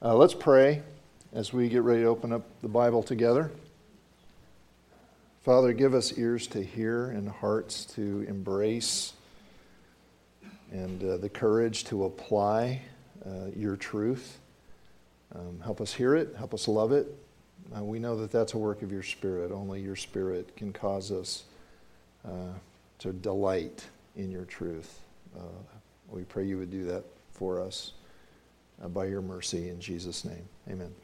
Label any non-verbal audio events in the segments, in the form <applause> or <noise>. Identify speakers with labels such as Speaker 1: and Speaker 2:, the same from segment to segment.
Speaker 1: Uh, let's pray as we get ready to open up the Bible together. Father, give us ears to hear and hearts to embrace and uh, the courage to apply uh, your truth. Um, help us hear it, help us love it. Uh, we know that that's a work of your Spirit. Only your Spirit can cause us uh, to delight in your truth. Uh, we pray you would do that for us Uh, by your mercy in Jesus' name. Amen.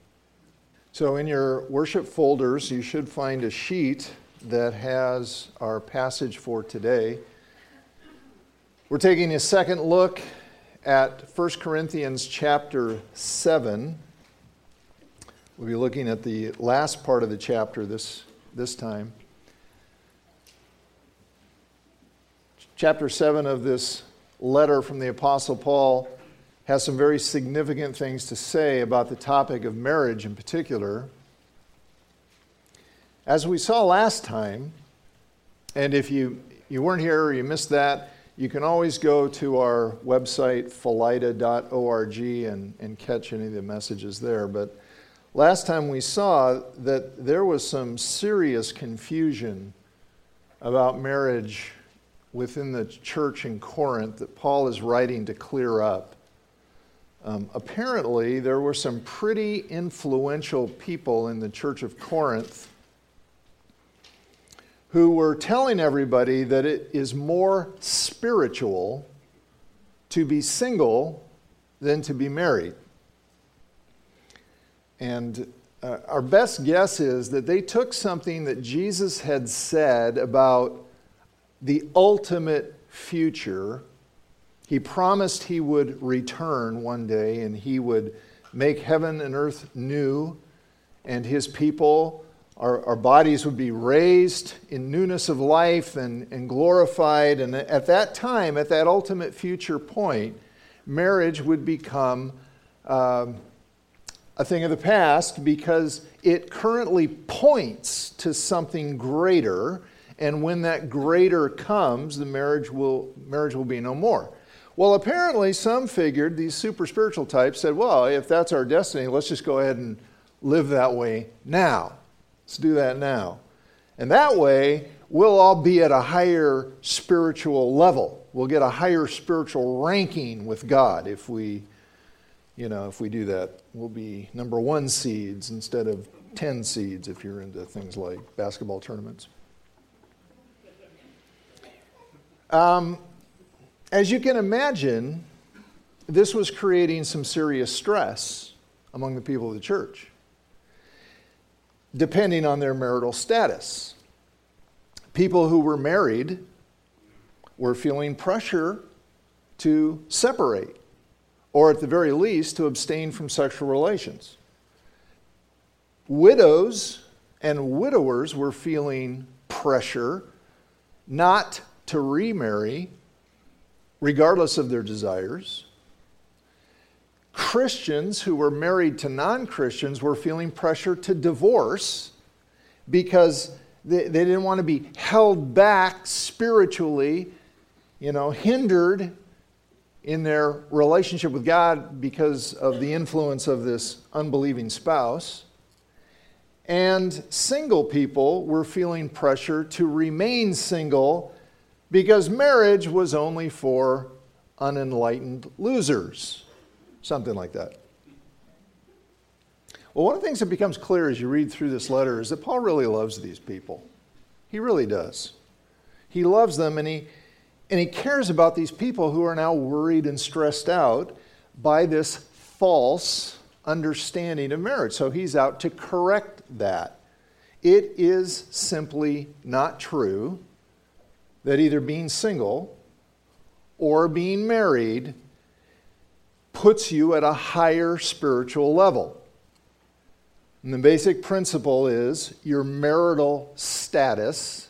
Speaker 1: So, in your worship folders, you should find a sheet that has our passage for today. We're taking a second look at 1 Corinthians chapter 7. We'll be looking at the last part of the chapter this, this time. Chapter 7 of this letter from the Apostle Paul has some very significant things to say about the topic of marriage in particular. As we saw last time, and if you, you weren't here or you missed that, you can always go to our website, philida.org, and, and catch any of the messages there. But last time we saw that there was some serious confusion about marriage within the church in Corinth that Paul is writing to clear up. Um, apparently, there were some pretty influential people in the church of Corinth who were telling everybody that it is more spiritual to be single than to be married. And uh, our best guess is that they took something that Jesus had said about the ultimate future he promised he would return one day and he would make heaven and earth new, and his people, our, our bodies would be raised in newness of life and, and glorified. And at that time, at that ultimate future point, marriage would become um, a thing of the past because it currently points to something greater. And when that greater comes, the marriage will, marriage will be no more. Well, apparently, some figured, these super spiritual types said, well, if that's our destiny, let's just go ahead and live that way now. Let's do that now. And that way, we'll all be at a higher spiritual level. We'll get a higher spiritual ranking with God if we, you know, if we do that. We'll be number one seeds instead of 10 seeds if you're into things like basketball tournaments. Um, as you can imagine, this was creating some serious stress among the people of the church, depending on their marital status. People who were married were feeling pressure to separate, or at the very least, to abstain from sexual relations. Widows and widowers were feeling pressure not to remarry regardless of their desires. Christians who were married to non Christians were feeling pressure to divorce because they, they didn't want to be held back spiritually, you know, hindered in their relationship with God because of the influence of this unbelieving spouse. And single people were feeling pressure to remain single because marriage was only for unenlightened losers. Something like that. Well, one of the things that becomes clear as you read through this letter is that Paul really loves these people. He really does. He loves them and he, and he cares about these people who are now worried and stressed out by this false understanding of marriage. So he's out to correct that. It is simply not true that either being single or being married puts you at a higher spiritual level. And the basic principle is your marital status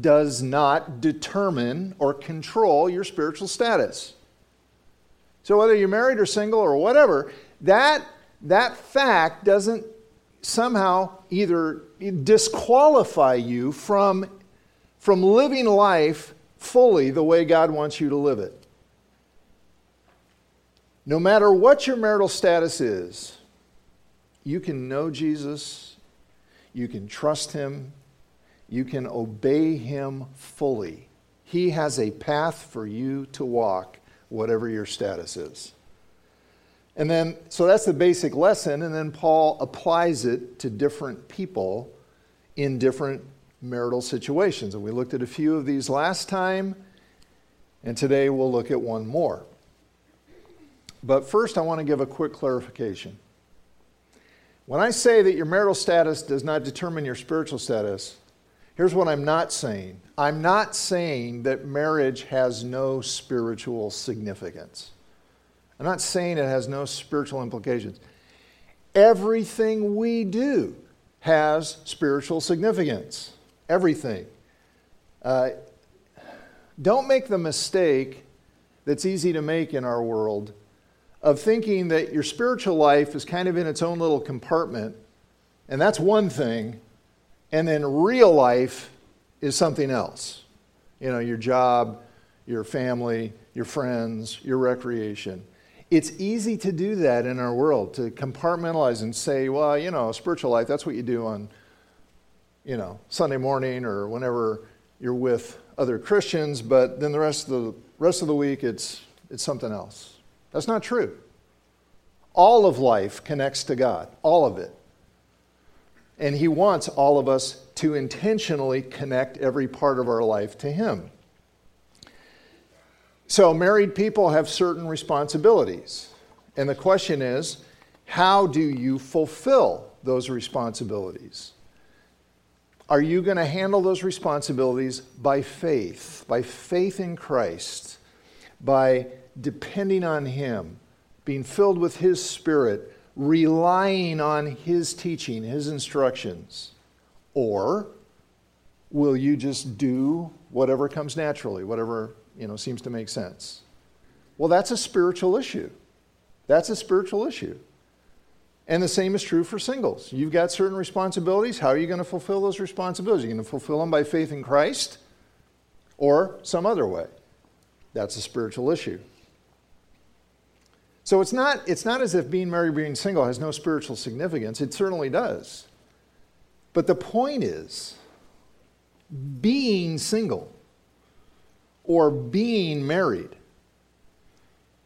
Speaker 1: does not determine or control your spiritual status. So whether you're married or single or whatever, that, that fact doesn't somehow either disqualify you from from living life fully the way God wants you to live it. No matter what your marital status is, you can know Jesus, you can trust him, you can obey him fully. He has a path for you to walk, whatever your status is. And then, so that's the basic lesson, and then Paul applies it to different people in different marital situations. And we looked at a few of these last time, and today we'll look at one more. But first, I want to give a quick clarification. When I say that your marital status does not determine your spiritual status, here's what I'm not saying I'm not saying that marriage has no spiritual significance. I'm not saying it has no spiritual implications. Everything we do has spiritual significance. Everything. Uh, don't make the mistake that's easy to make in our world of thinking that your spiritual life is kind of in its own little compartment, and that's one thing, and then real life is something else. You know, your job, your family, your friends, your recreation. It's easy to do that in our world, to compartmentalize and say, well, you know, spiritual life, that's what you do on, you know, Sunday morning or whenever you're with other Christians, but then the rest of the rest of the week it's it's something else. That's not true. All of life connects to God, all of it. And He wants all of us to intentionally connect every part of our life to Him. So, married people have certain responsibilities. And the question is how do you fulfill those responsibilities? Are you going to handle those responsibilities by faith, by faith in Christ, by depending on Him, being filled with His Spirit, relying on His teaching, His instructions? Or will you just do whatever comes naturally, whatever you know, seems to make sense? Well, that's a spiritual issue. That's a spiritual issue. And the same is true for singles. You've got certain responsibilities. How are you going to fulfill those responsibilities? Are you going to fulfill them by faith in Christ or some other way? That's a spiritual issue. So it's not, it's not as if being married, or being single has no spiritual significance. It certainly does. But the point is, being single or being married,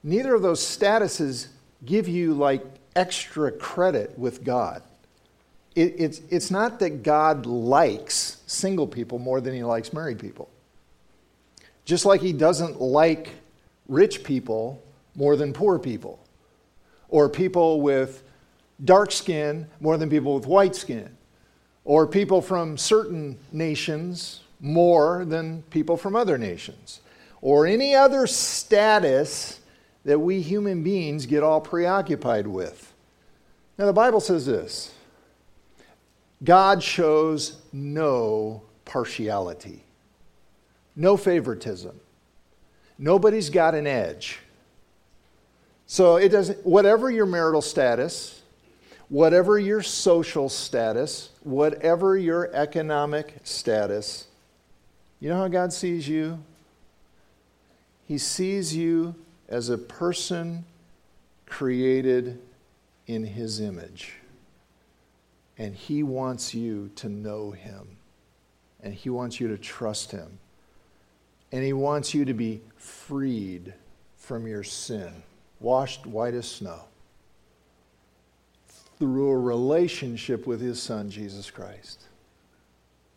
Speaker 1: neither of those statuses give you like extra credit with God. It, it's, it's not that God likes single people more than he likes married people. Just like he doesn't like rich people more than poor people, or people with dark skin more than people with white skin, or people from certain nations more than people from other nations, or any other status that we human beings get all preoccupied with. Now, the Bible says this God shows no partiality, no favoritism. Nobody's got an edge. So it doesn't, whatever your marital status, whatever your social status, whatever your economic status, you know how God sees you? He sees you as a person created in His image. And He wants you to know Him. And He wants you to trust Him. And He wants you to be freed from your sin, washed white as snow, through a relationship with His Son, Jesus Christ.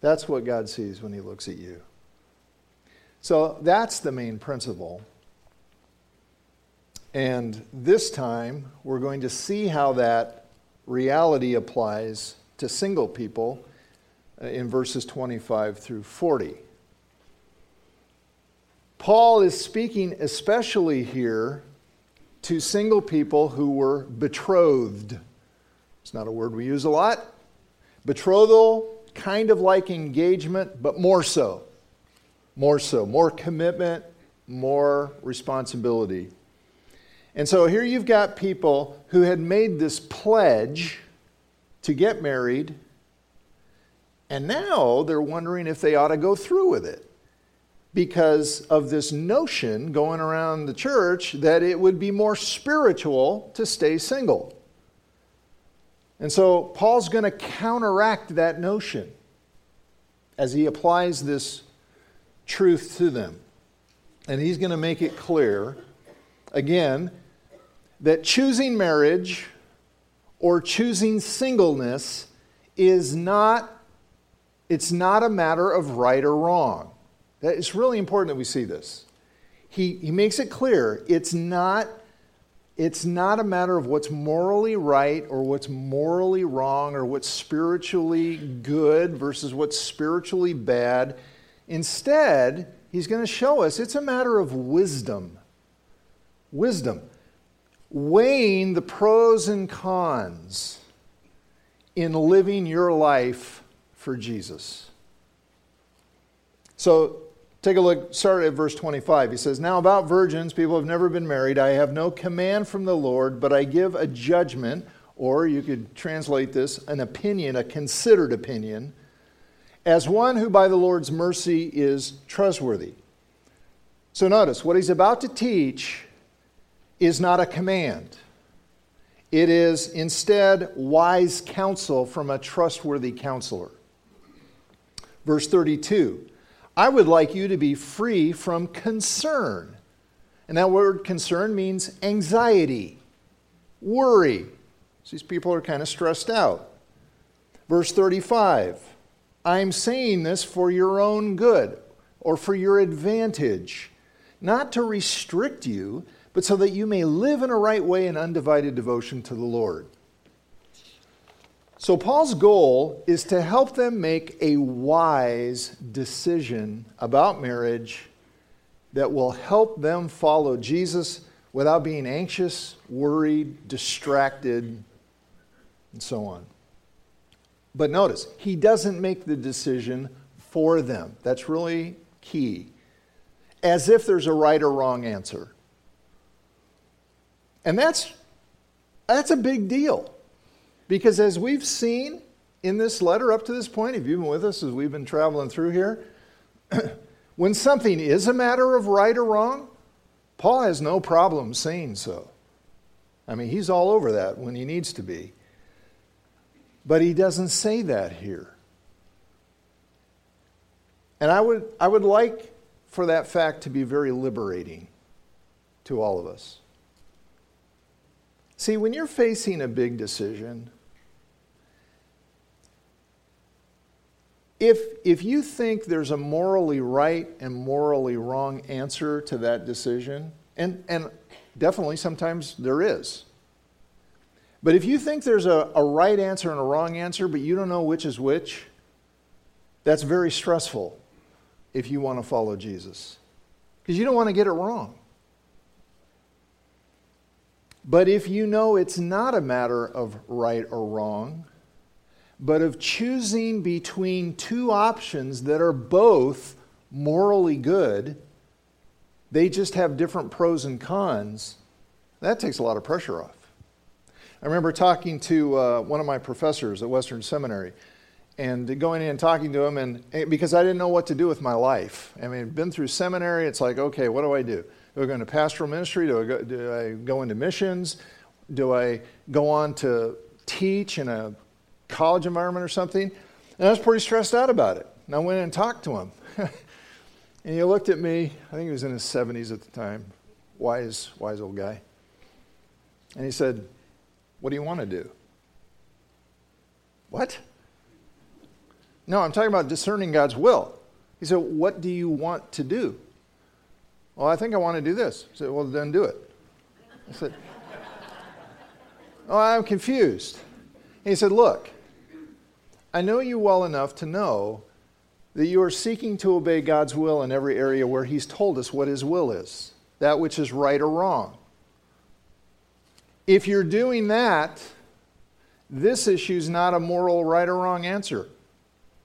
Speaker 1: That's what God sees when He looks at you. So that's the main principle. And this time, we're going to see how that reality applies to single people uh, in verses 25 through 40. Paul is speaking especially here to single people who were betrothed. It's not a word we use a lot. Betrothal, kind of like engagement, but more so. More so. More commitment, more responsibility. And so here you've got people who had made this pledge to get married, and now they're wondering if they ought to go through with it. because of this notion going around the church that it would be more spiritual to stay single. And so Paul's going to counteract that notion as he applies this truth to them. And he's going to make it clear, again, that choosing marriage or choosing singleness is not it's not a matter of right or wrong. It's really important that we see this. He, he makes it clear it's not, it's not a matter of what's morally right or what's morally wrong or what's spiritually good versus what's spiritually bad. Instead, he's going to show us it's a matter of wisdom. Wisdom. Weighing the pros and cons in living your life for Jesus. So take a look, start at verse 25. He says, Now about virgins, people have never been married. I have no command from the Lord, but I give a judgment, or you could translate this an opinion, a considered opinion, as one who by the Lord's mercy is trustworthy. So notice, what he's about to teach is not a command. It is instead wise counsel from a trustworthy counselor. Verse 32 I would like you to be free from concern. And that word concern means anxiety, worry. These people are kind of stressed out. Verse 35 I'm saying this for your own good or for your advantage, not to restrict you, but so that you may live in a right way in undivided devotion to the Lord. So, Paul's goal is to help them make a wise decision about marriage that will help them follow Jesus without being anxious, worried, distracted, and so on. But notice, he doesn't make the decision for them. That's really key. As if there's a right or wrong answer. And that's, that's a big deal. Because as we've seen in this letter up to this point, if you've been with us as we've been traveling through here, <clears throat> when something is a matter of right or wrong, Paul has no problem saying so. I mean, he's all over that when he needs to be. But he doesn't say that here. And I would, I would like for that fact to be very liberating to all of us. See, when you're facing a big decision, if, if you think there's a morally right and morally wrong answer to that decision, and, and definitely sometimes there is, but if you think there's a, a right answer and a wrong answer, but you don't know which is which, that's very stressful if you want to follow Jesus. Because you don't want to get it wrong. But if you know it's not a matter of right or wrong, but of choosing between two options that are both morally good, they just have different pros and cons, that takes a lot of pressure off. I remember talking to uh, one of my professors at Western Seminary and going in and talking to him, and because I didn't know what to do with my life. I mean, been through seminary, it's like, okay, what do I do? Do I go into pastoral ministry? Do I go, do I go into missions? Do I go on to teach in a college environment or something. And I was pretty stressed out about it. And I went in and talked to him. <laughs> and he looked at me, I think he was in his 70s at the time, wise, wise old guy. And he said, What do you want to do? What? No, I'm talking about discerning God's will. He said, What do you want to do? Well, I think I want to do this. I said, Well, then do it. I said, Oh, I'm confused. he said, Look, I know you well enough to know that you are seeking to obey God's will in every area where He's told us what His will is, that which is right or wrong. If you're doing that, this issue is not a moral right or wrong answer.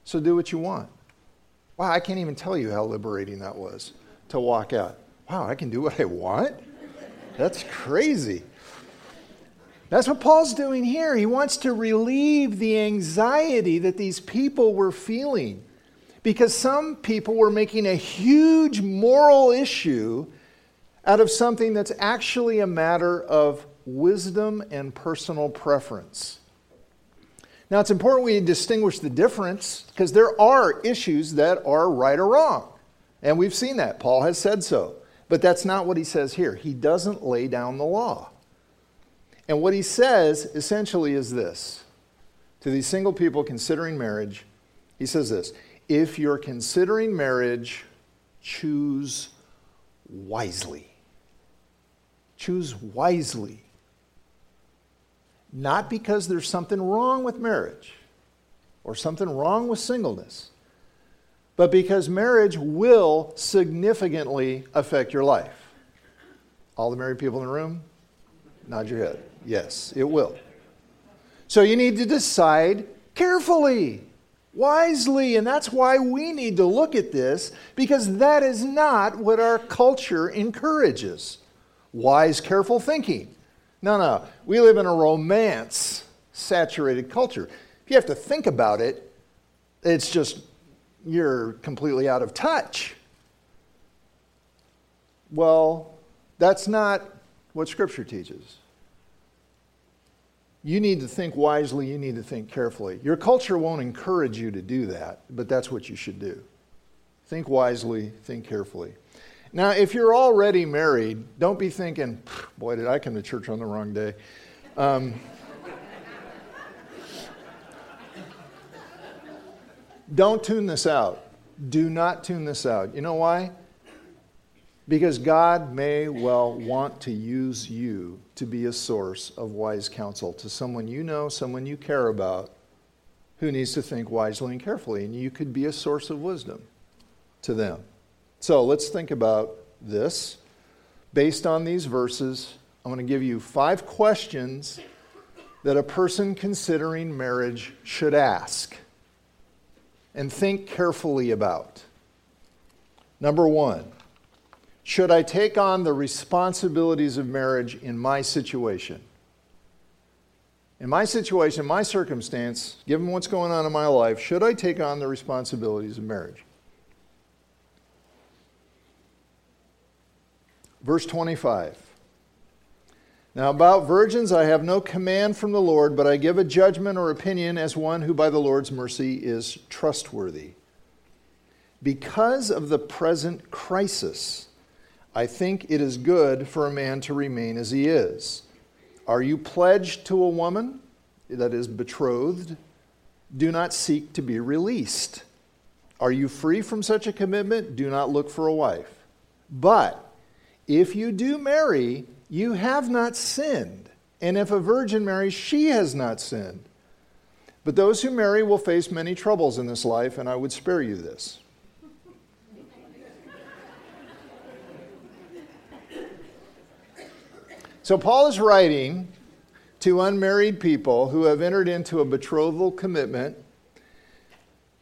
Speaker 1: So do what you want. Wow, I can't even tell you how liberating that was to walk out. Wow, I can do what I want? That's crazy. That's what Paul's doing here. He wants to relieve the anxiety that these people were feeling because some people were making a huge moral issue out of something that's actually a matter of wisdom and personal preference. Now, it's important we distinguish the difference because there are issues that are right or wrong. And we've seen that. Paul has said so. But that's not what he says here. He doesn't lay down the law. And what he says essentially is this to these single people considering marriage, he says this if you're considering marriage, choose wisely. Choose wisely. Not because there's something wrong with marriage or something wrong with singleness, but because marriage will significantly affect your life. All the married people in the room, nod your head. Yes, it will. So you need to decide carefully, wisely, and that's why we need to look at this because that is not what our culture encourages. Wise, careful thinking. No, no. We live in a romance saturated culture. If you have to think about it, it's just, you're completely out of touch. Well, that's not what Scripture teaches. You need to think wisely, you need to think carefully. Your culture won't encourage you to do that, but that's what you should do. Think wisely, think carefully. Now, if you're already married, don't be thinking, boy, did I come to church on the wrong day. Um, don't tune this out. Do not tune this out. You know why? Because God may well want to use you to be a source of wise counsel to someone you know, someone you care about, who needs to think wisely and carefully. And you could be a source of wisdom to them. So let's think about this. Based on these verses, I'm going to give you five questions that a person considering marriage should ask and think carefully about. Number one, should I take on the responsibilities of marriage in my situation? In my situation, my circumstance, given what's going on in my life, should I take on the responsibilities of marriage? Verse 25. Now, about virgins, I have no command from the Lord, but I give a judgment or opinion as one who by the Lord's mercy is trustworthy. Because of the present crisis, I think it is good for a man to remain as he is. Are you pledged to a woman, that is, betrothed? Do not seek to be released. Are you free from such a commitment? Do not look for a wife. But if you do marry, you have not sinned. And if a virgin marries, she has not sinned. But those who marry will face many troubles in this life, and I would spare you this. So, Paul is writing to unmarried people who have entered into a betrothal commitment.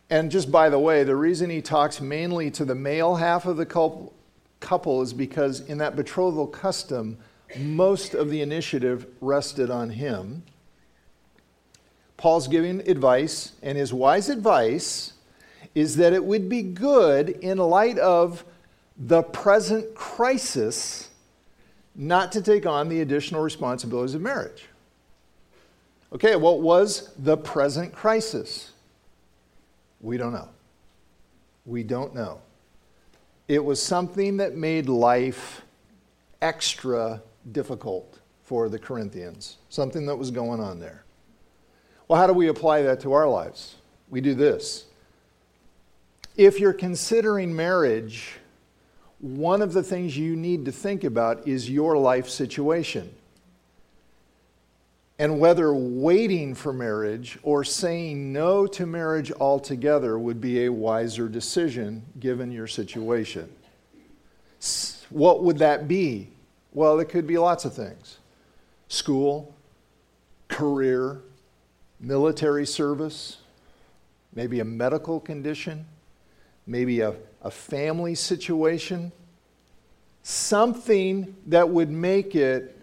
Speaker 1: And just by the way, the reason he talks mainly to the male half of the couple is because in that betrothal custom, most of the initiative rested on him. Paul's giving advice, and his wise advice is that it would be good in light of the present crisis not to take on the additional responsibilities of marriage. Okay, what was the present crisis? We don't know. We don't know. It was something that made life extra difficult for the Corinthians, something that was going on there. Well, how do we apply that to our lives? We do this. If you're considering marriage, one of the things you need to think about is your life situation and whether waiting for marriage or saying no to marriage altogether would be a wiser decision given your situation. What would that be? Well, it could be lots of things. School, career, military service, maybe a medical condition, maybe a, a family situation, something that would make it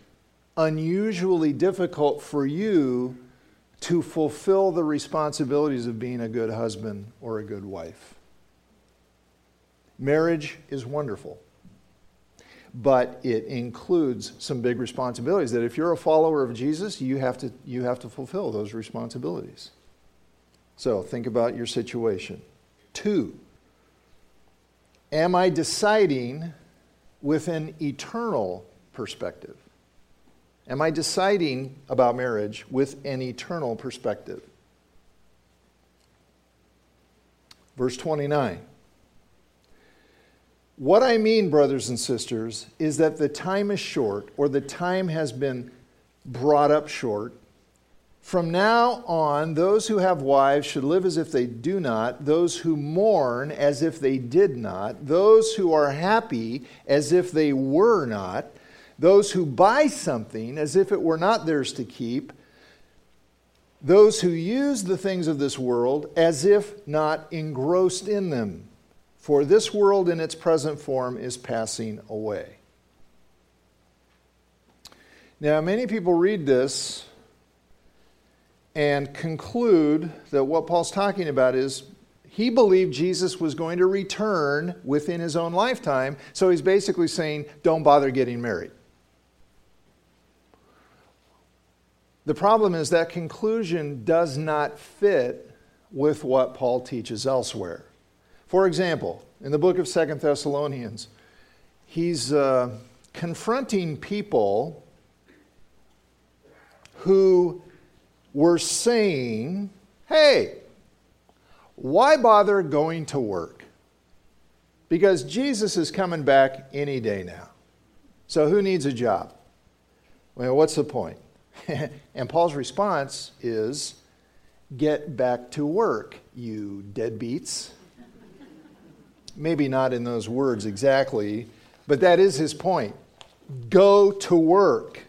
Speaker 1: unusually difficult for you to fulfill the responsibilities of being a good husband or a good wife. Marriage is wonderful, but it includes some big responsibilities that if you're a follower of Jesus, you have to, you have to fulfill those responsibilities. So think about your situation. Two, am I deciding with an eternal perspective? Am I deciding about marriage with an eternal perspective? Verse 29. What I mean, brothers and sisters, is that the time is short, or the time has been brought up short. From now on, those who have wives should live as if they do not, those who mourn as if they did not, those who are happy as if they were not, those who buy something as if it were not theirs to keep, those who use the things of this world as if not engrossed in them for this world in its present form is passing away. Now, many people read this and conclude that what Paul's talking about is he believed Jesus was going to return within his own lifetime, so he's basically saying, don't bother getting married. The problem is that conclusion does not fit with what Paul teaches elsewhere. For example, in the book of Second Thessalonians, he's uh, confronting people who were saying, hey, why bother going to work? Because Jesus is coming back any day now. So who needs a job? Well, what's the point? <laughs> and Paul's response is get back to work, you deadbeats maybe not in those words exactly, but that is his point. Go to work.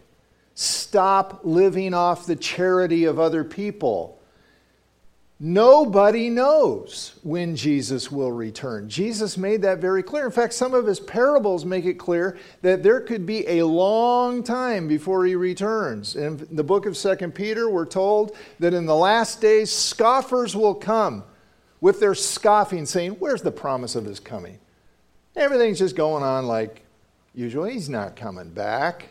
Speaker 1: Stop living off the charity of other people. Nobody knows when Jesus will return. Jesus made that very clear. In fact, some of his parables make it clear that there could be a long time before he returns. In the book of Second Peter, we're told that in the last days, scoffers will come with their scoffing, saying, Where's the promise of his coming? Everything's just going on like usual. He's not coming back.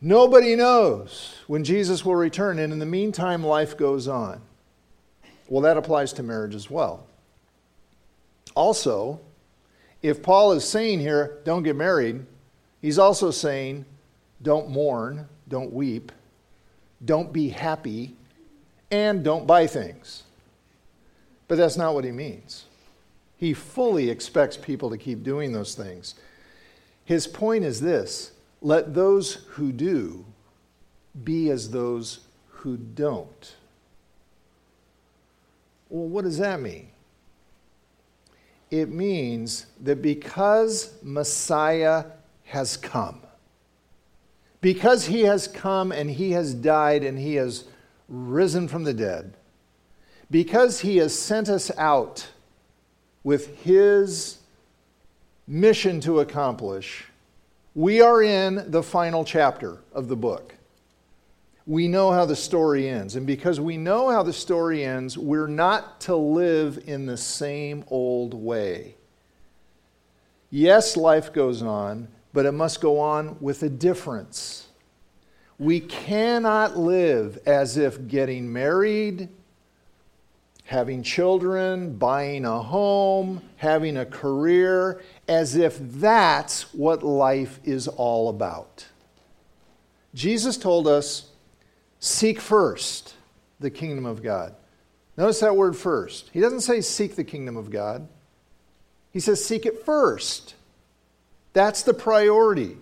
Speaker 1: Nobody knows when Jesus will return, and in the meantime, life goes on. Well, that applies to marriage as well. Also, if Paul is saying here, don't get married, he's also saying, don't mourn, don't weep, don't be happy, and don't buy things. But that's not what he means. He fully expects people to keep doing those things. His point is this let those who do be as those who don't. Well, what does that mean? It means that because Messiah has come, because he has come and he has died and he has risen from the dead, because he has sent us out with his mission to accomplish, we are in the final chapter of the book. We know how the story ends. And because we know how the story ends, we're not to live in the same old way. Yes, life goes on, but it must go on with a difference. We cannot live as if getting married, having children, buying a home, having a career, as if that's what life is all about. Jesus told us seek first the kingdom of God. Notice that word first. He doesn't say seek the kingdom of God, he says seek it first. That's the priority.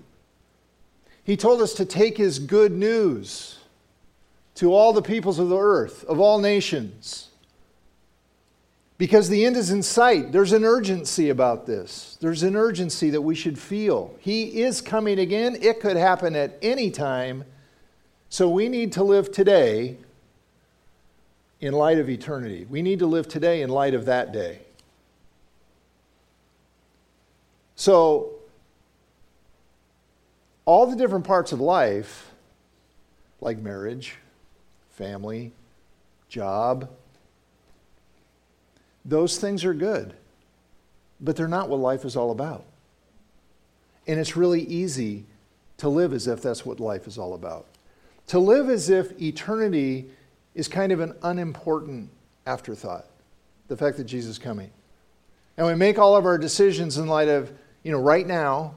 Speaker 1: He told us to take his good news to all the peoples of the earth, of all nations. Because the end is in sight. There's an urgency about this. There's an urgency that we should feel. He is coming again. It could happen at any time. So we need to live today in light of eternity. We need to live today in light of that day. So all the different parts of life, like marriage, family, job, those things are good. but they're not what life is all about. And it's really easy to live as if that's what life is all about. To live as if eternity is kind of an unimportant afterthought, the fact that Jesus is coming. And we make all of our decisions in light of, you know, right now,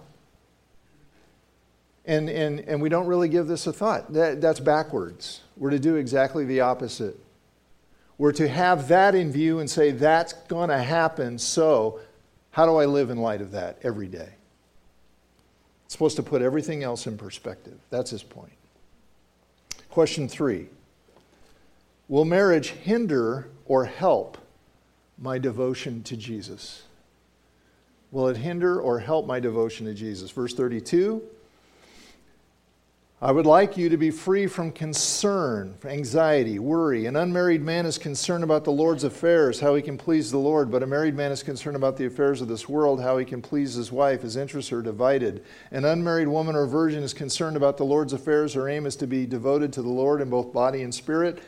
Speaker 1: and, and, and we don't really give this a thought. That, that's backwards. We're to do exactly the opposite. We're to have that in view and say, that's going to happen, so how do I live in light of that every day? It's supposed to put everything else in perspective. That's his point. Question three Will marriage hinder or help my devotion to Jesus? Will it hinder or help my devotion to Jesus? Verse 32 I would like you to be free from concern, anxiety, worry. An unmarried man is concerned about the Lord's affairs, how he can please the Lord, but a married man is concerned about the affairs of this world, how he can please his wife. His interests are divided. An unmarried woman or virgin is concerned about the Lord's affairs. Her aim is to be devoted to the Lord in both body and spirit.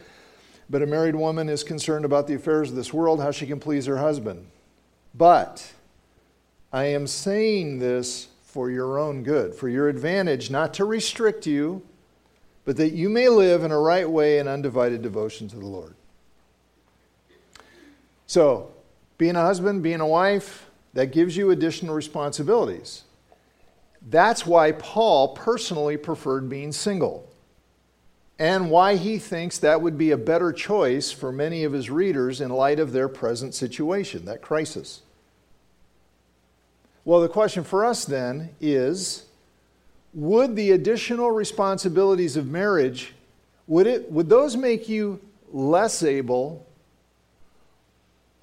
Speaker 1: But a married woman is concerned about the affairs of this world, how she can please her husband. But I am saying this for your own good, for your advantage, not to restrict you, but that you may live in a right way in undivided devotion to the Lord. So, being a husband, being a wife, that gives you additional responsibilities. That's why Paul personally preferred being single, and why he thinks that would be a better choice for many of his readers in light of their present situation, that crisis. Well, the question for us then is would the additional responsibilities of marriage would it would those make you less able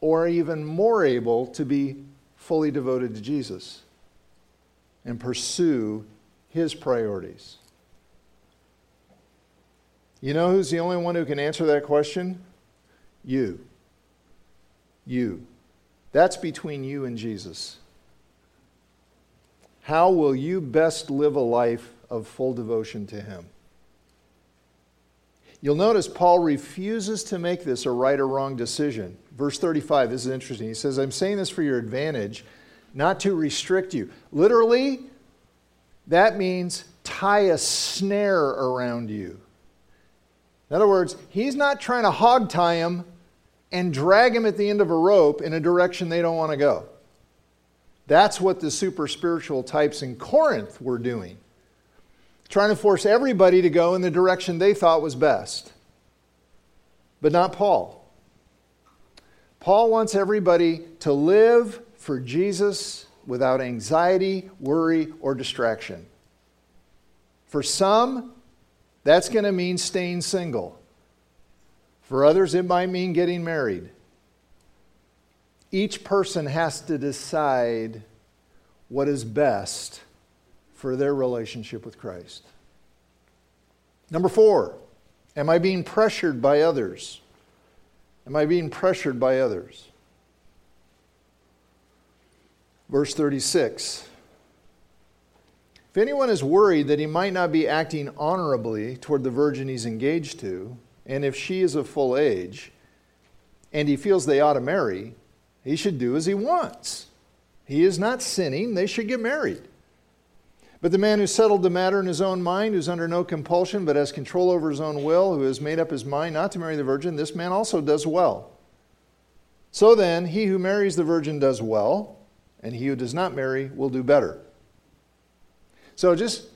Speaker 1: or even more able to be fully devoted to Jesus and pursue his priorities? You know who's the only one who can answer that question? You. You. That's between you and Jesus. How will you best live a life of full devotion to Him? You'll notice Paul refuses to make this a right or wrong decision. Verse 35, this is interesting. He says, I'm saying this for your advantage, not to restrict you. Literally, that means tie a snare around you. In other words, he's not trying to hog tie him and drag him at the end of a rope in a direction they don't want to go. That's what the super spiritual types in Corinth were doing, trying to force everybody to go in the direction they thought was best. But not Paul. Paul wants everybody to live for Jesus without anxiety, worry, or distraction. For some, that's going to mean staying single. For others, it might mean getting married each person has to decide what is best for their relationship with Christ. Number four, am I being pressured by others? Am I being pressured by others? Verse 36. If anyone is worried that he might not be acting honorably toward the virgin he's engaged to, and if she is of full age, and he feels they ought to marry, he should do as he wants. He is not sinning. They should get married. But the man who settled the matter in his own mind, who's under no compulsion but has control over his own will, who has made up his mind not to marry the virgin, this man also does well. So then, he who marries the virgin does well, and he who does not marry will do better. So just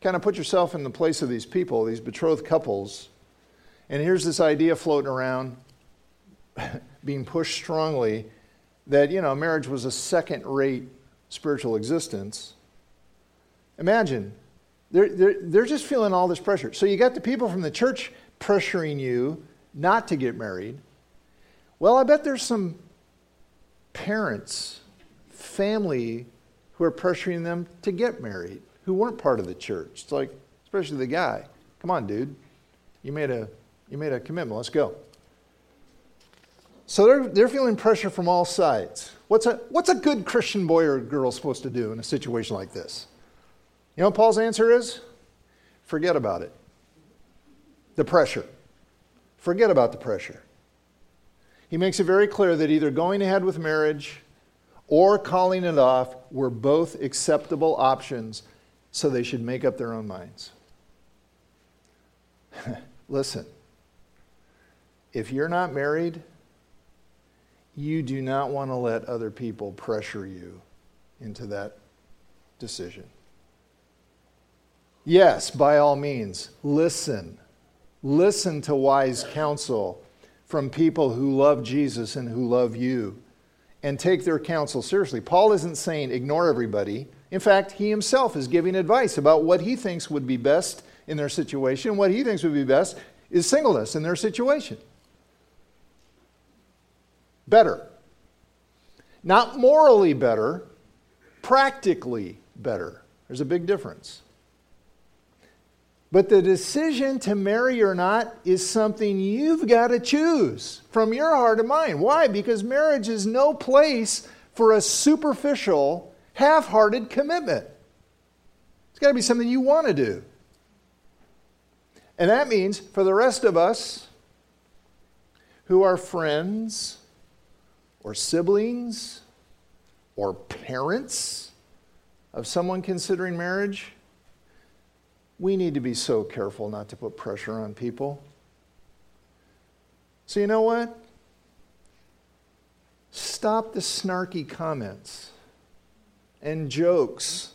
Speaker 1: kind of put yourself in the place of these people, these betrothed couples, and here's this idea floating around, <laughs> being pushed strongly that, you know, marriage was a second rate spiritual existence. Imagine, they're, they're, they're just feeling all this pressure. So you got the people from the church pressuring you not to get married. Well, I bet there's some parents, family who are pressuring them to get married who weren't part of the church. It's like, especially the guy. Come on, dude. You made a, you made a commitment. Let's go. So they're, they're feeling pressure from all sides. What's a, what's a good Christian boy or girl supposed to do in a situation like this? You know what Paul's answer is? Forget about it. The pressure. Forget about the pressure. He makes it very clear that either going ahead with marriage or calling it off were both acceptable options, so they should make up their own minds. <laughs> Listen, if you're not married, you do not want to let other people pressure you into that decision. Yes, by all means, listen. Listen to wise counsel from people who love Jesus and who love you and take their counsel seriously. Paul isn't saying ignore everybody. In fact, he himself is giving advice about what he thinks would be best in their situation. What he thinks would be best is singleness in their situation. Better. Not morally better, practically better. There's a big difference. But the decision to marry or not is something you've got to choose from your heart and mind. Why? Because marriage is no place for a superficial, half hearted commitment. It's got to be something you want to do. And that means for the rest of us who are friends or siblings or parents of someone considering marriage, we need to be so careful not to put pressure on people. So, you know what? Stop the snarky comments and jokes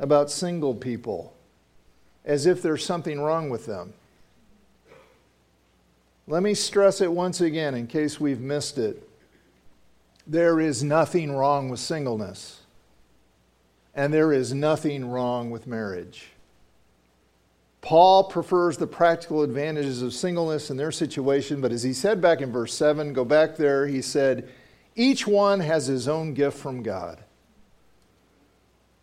Speaker 1: about single people as if there's something wrong with them. Let me stress it once again in case we've missed it. There is nothing wrong with singleness, and there is nothing wrong with marriage. Paul prefers the practical advantages of singleness in their situation, but as he said back in verse 7, go back there, he said, each one has his own gift from God.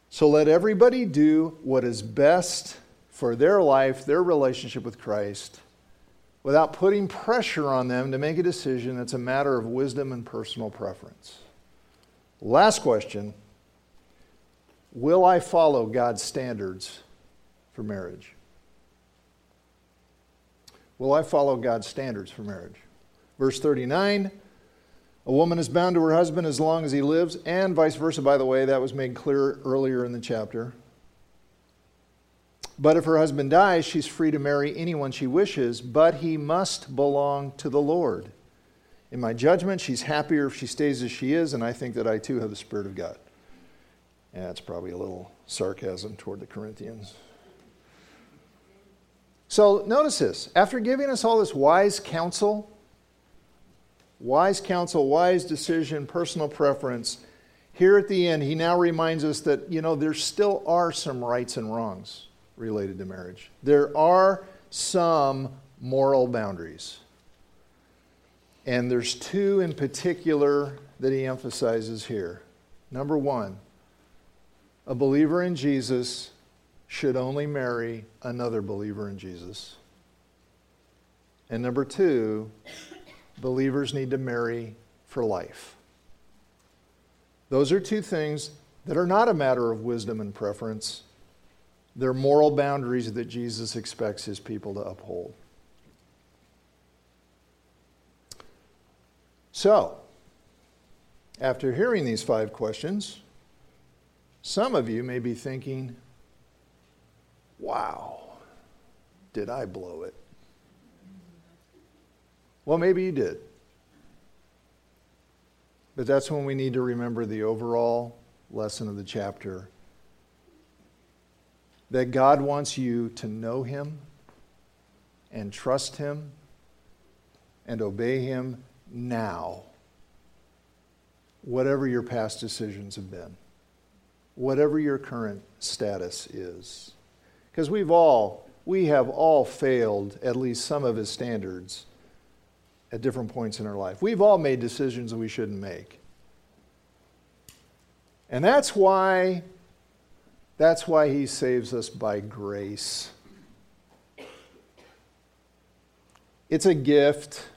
Speaker 1: So let everybody do what is best for their life, their relationship with Christ, without putting pressure on them to make a decision that's a matter of wisdom and personal preference. Last question Will I follow God's standards for marriage? Will I follow God's standards for marriage? Verse 39 A woman is bound to her husband as long as he lives, and vice versa, by the way, that was made clear earlier in the chapter. But if her husband dies, she's free to marry anyone she wishes, but he must belong to the Lord. In my judgment, she's happier if she stays as she is, and I think that I too have the Spirit of God. And that's probably a little sarcasm toward the Corinthians. So notice this. After giving us all this wise counsel, wise counsel, wise decision, personal preference, here at the end, he now reminds us that, you know, there still are some rights and wrongs related to marriage. There are some moral boundaries. And there's two in particular that he emphasizes here. Number one, a believer in Jesus should only marry another believer in Jesus. And number two, believers need to marry for life. Those are two things that are not a matter of wisdom and preference. They're moral boundaries that Jesus expects his people to uphold. So, after hearing these five questions, some of you may be thinking, wow, did I blow it? Well, maybe you did. But that's when we need to remember the overall lesson of the chapter that God wants you to know Him and trust Him and obey Him now, whatever your past decisions have been, whatever your current status is. Because we've all, we have all failed at least some of his standards at different points in our life. We've all made decisions that we shouldn't make. And that's why that's why he saves us by grace. It's a gift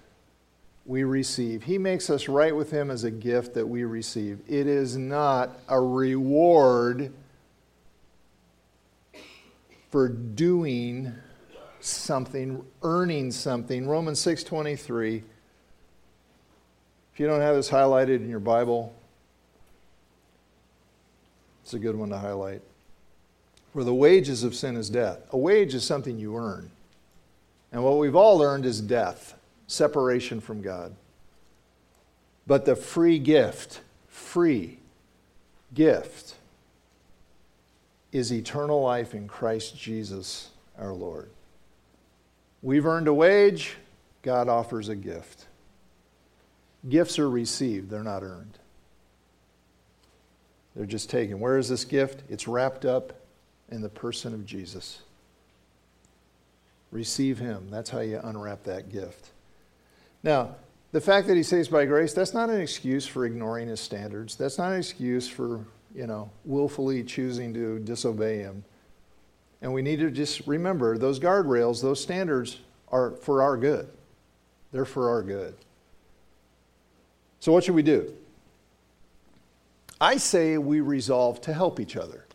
Speaker 1: we receive. He makes us right with him as a gift that we receive. It is not a reward for doing something, earning something. Romans 6:23. If you don't have this highlighted in your Bible, It's a good one to highlight. For the wages of sin is death. A wage is something you earn. And what we've all earned is death, separation from God. But the free gift, free gift, is eternal life in Christ Jesus our Lord. We've earned a wage, God offers a gift. Gifts are received, they're not earned. They're just taken. Where is this gift? It's wrapped up in the person of Jesus. Receive him. That's how you unwrap that gift. Now, the fact that he saves by grace, that's not an excuse for ignoring his standards. That's not an excuse for, you know, willfully choosing to disobey him. And we need to just remember those guardrails, those standards are for our good. They're for our good. So, what should we do? I say we resolve to help each other.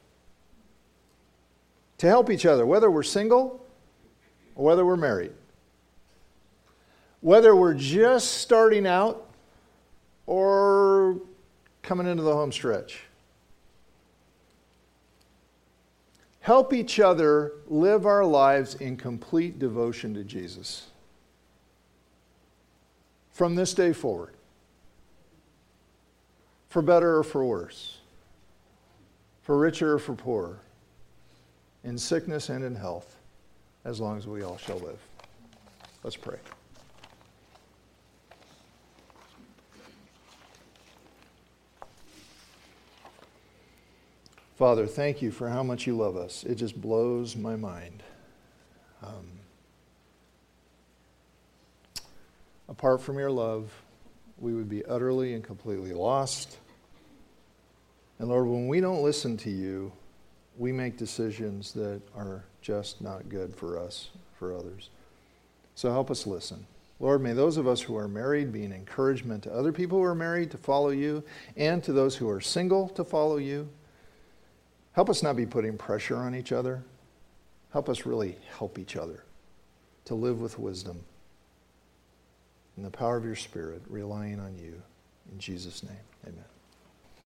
Speaker 1: To help each other, whether we're single or whether we're married. Whether we're just starting out or coming into the home stretch. Help each other live our lives in complete devotion to Jesus from this day forward for better or for worse, for richer or for poorer, in sickness and in health, as long as we all shall live. Let's pray. Father, thank you for how much you love us. It just blows my mind. Um, apart from your love, we would be utterly and completely lost. And Lord, when we don't listen to you, we make decisions that are just not good for us, for others. So help us listen. Lord, may those of us who are married be an encouragement to other people who are married to follow you and to those who are single to follow you. Help us not be putting pressure on each other. Help us really help each other to live with wisdom in the power of your Spirit, relying on you. In Jesus' name, amen.